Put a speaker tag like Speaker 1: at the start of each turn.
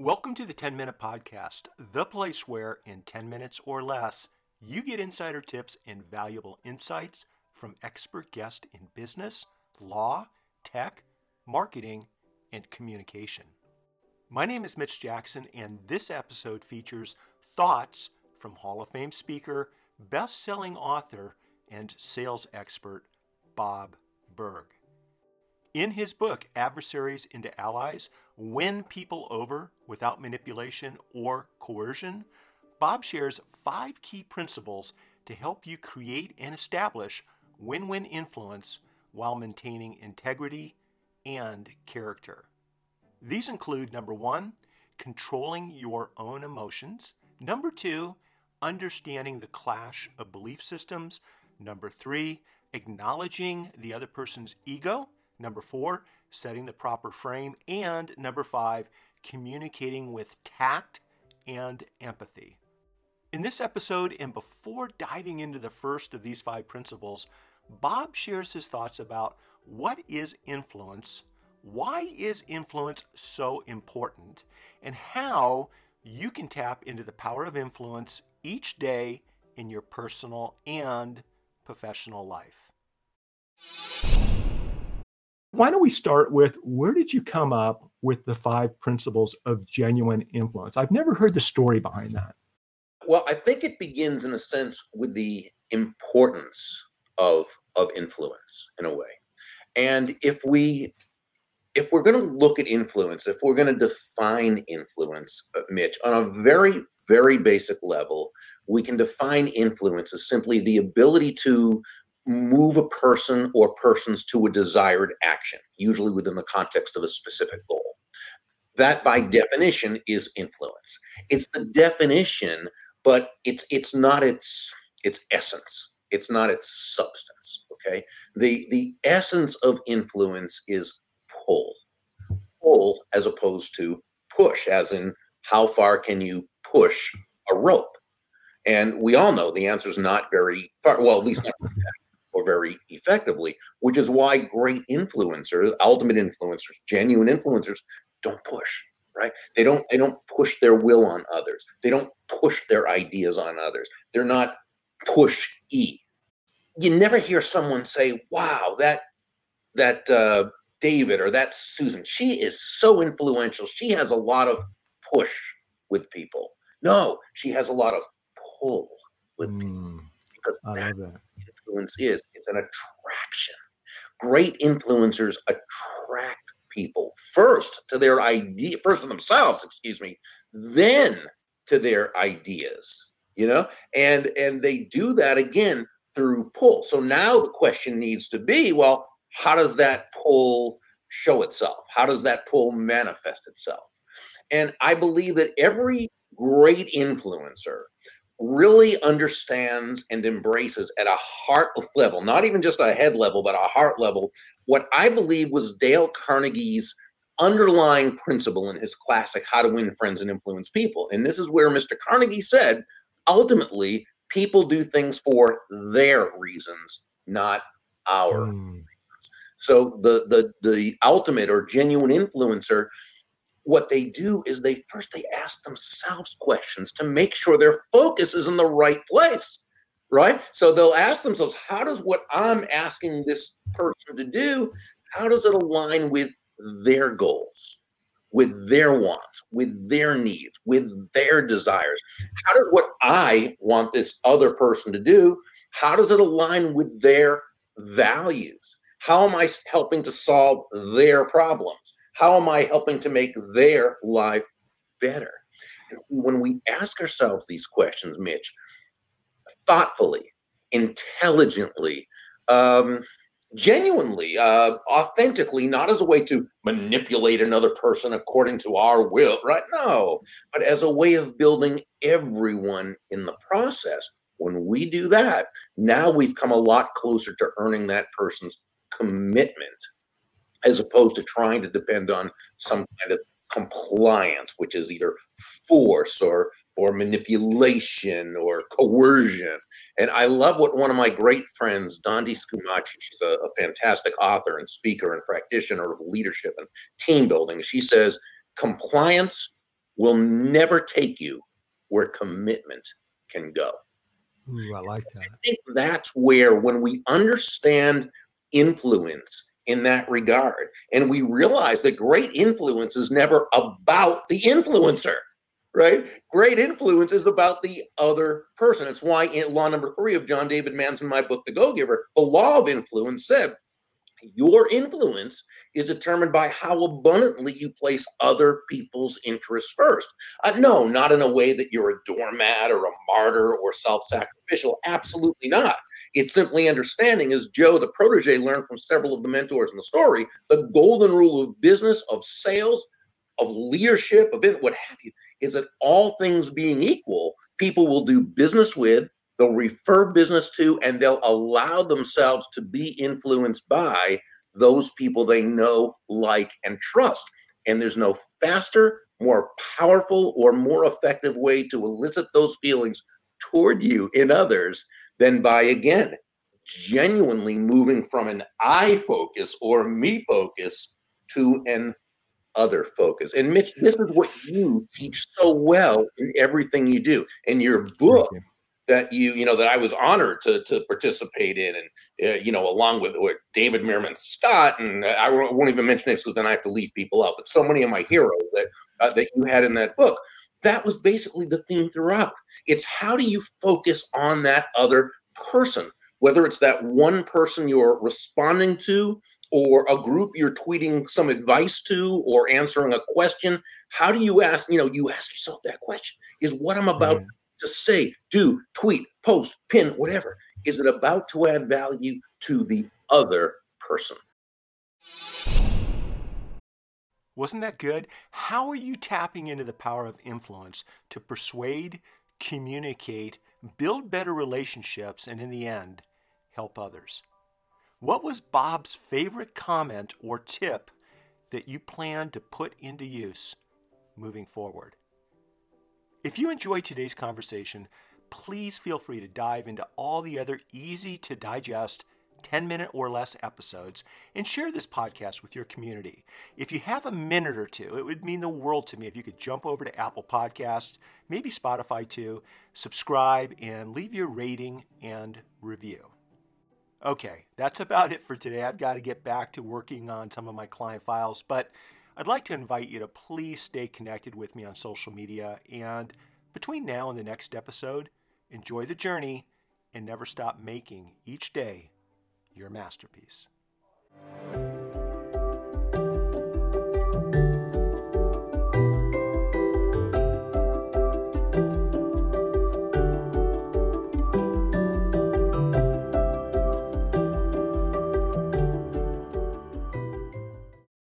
Speaker 1: Welcome to the 10 Minute Podcast, the place where, in 10 minutes or less, you get insider tips and valuable insights from expert guests in business, law, tech, marketing, and communication. My name is Mitch Jackson, and this episode features thoughts from Hall of Fame speaker, best selling author, and sales expert Bob Burg. In his book, Adversaries into Allies Win People Over Without Manipulation or Coercion, Bob shares five key principles to help you create and establish win win influence while maintaining integrity and character. These include number one, controlling your own emotions, number two, understanding the clash of belief systems, number three, acknowledging the other person's ego. Number four, setting the proper frame. And number five, communicating with tact and empathy. In this episode, and before diving into the first of these five principles, Bob shares his thoughts about what is influence, why is influence so important, and how you can tap into the power of influence each day in your personal and professional life. Why don't we start with where did you come up with the five principles of genuine influence? I've never heard the story behind that.
Speaker 2: Well, I think it begins in a sense with the importance of of influence in a way. And if we if we're going to look at influence, if we're going to define influence, uh, Mitch, on a very very basic level, we can define influence as simply the ability to move a person or persons to a desired action, usually within the context of a specific goal. That by mm-hmm. definition is influence. It's the definition, but it's it's not its its essence. It's not its substance. Okay. The the essence of influence is pull. Pull as opposed to push, as in how far can you push a rope? And we all know the answer is not very far, well, at least not or very effectively, which is why great influencers, ultimate influencers, genuine influencers don't push, right? They don't they don't push their will on others. They don't push their ideas on others. They're not push e. You never hear someone say, "Wow, that that uh, David or that Susan, she is so influential. She has a lot of push with people." No, she has a lot of pull with mm, people because I that, that influence is. It's an attraction. Great influencers attract people first to their idea, first to themselves, excuse me, then to their ideas. You know, and and they do that again through pull. So now the question needs to be, well, how does that pull show itself? How does that pull manifest itself? And I believe that every great influencer really understands and embraces at a heart level, not even just a head level, but a heart level, what I believe was Dale Carnegie's underlying principle in his classic How to Win Friends and Influence People. And this is where Mr. Carnegie said ultimately, people do things for their reasons, not our mm. reasons. So the the the ultimate or genuine influencer what they do is they first they ask themselves questions to make sure their focus is in the right place right? So they'll ask themselves how does what i'm asking this person to do how does it align with their goals with their wants with their needs with their desires? How does what i want this other person to do how does it align with their values? How am i helping to solve their problems how am I helping to make their life better? When we ask ourselves these questions, Mitch, thoughtfully, intelligently, um, genuinely, uh, authentically, not as a way to manipulate another person according to our will, right? No, but as a way of building everyone in the process. When we do that, now we've come a lot closer to earning that person's commitment as opposed to trying to depend on some kind of compliance, which is either force or or manipulation or coercion. And I love what one of my great friends, Dondi Scumaci, she's a, a fantastic author and speaker and practitioner of leadership and team building. She says, compliance will never take you where commitment can go.
Speaker 3: Ooh, I like that.
Speaker 2: I think that's where, when we understand influence in that regard, and we realize that great influence is never about the influencer, right? Great influence is about the other person. It's why in law number three of John David Mann's, my book, The Go Giver, the law of influence said your influence is determined by how abundantly you place other people's interests first. Uh, no, not in a way that you're a doormat or a martyr or self sacrificial. Absolutely not. It's simply understanding, as Joe, the protege, learned from several of the mentors in the story, the golden rule of business, of sales, of leadership, of what have you, is that all things being equal, people will do business with they'll refer business to and they'll allow themselves to be influenced by those people they know, like, and trust. And there's no faster, more powerful, or more effective way to elicit those feelings toward you in others than by, again, genuinely moving from an I focus or me focus to an other focus. And Mitch, this is what you teach so well in everything you do. In your book, that you you know that I was honored to to participate in, and uh, you know along with, with David Meerman Scott, and I won't even mention names because then I have to leave people out. But so many of my heroes that uh, that you had in that book, that was basically the theme throughout. It's how do you focus on that other person, whether it's that one person you're responding to, or a group you're tweeting some advice to, or answering a question. How do you ask? You know, you ask yourself that question: Is what I'm about. Mm-hmm to say, do, tweet, post, pin, whatever? Is it about to add value to the other person?
Speaker 1: Wasn't that good? How are you tapping into the power of influence to persuade, communicate, build better relationships, and in the end, help others? What was Bob's favorite comment or tip that you plan to put into use moving forward? If you enjoyed today's conversation, please feel free to dive into all the other easy to digest 10 minute or less episodes and share this podcast with your community. If you have a minute or two, it would mean the world to me if you could jump over to Apple Podcasts, maybe Spotify too, subscribe, and leave your rating and review. Okay, that's about it for today. I've got to get back to working on some of my client files, but I'd like to invite you to please stay connected with me on social media. And between now and the next episode, enjoy the journey and never stop making each day your masterpiece.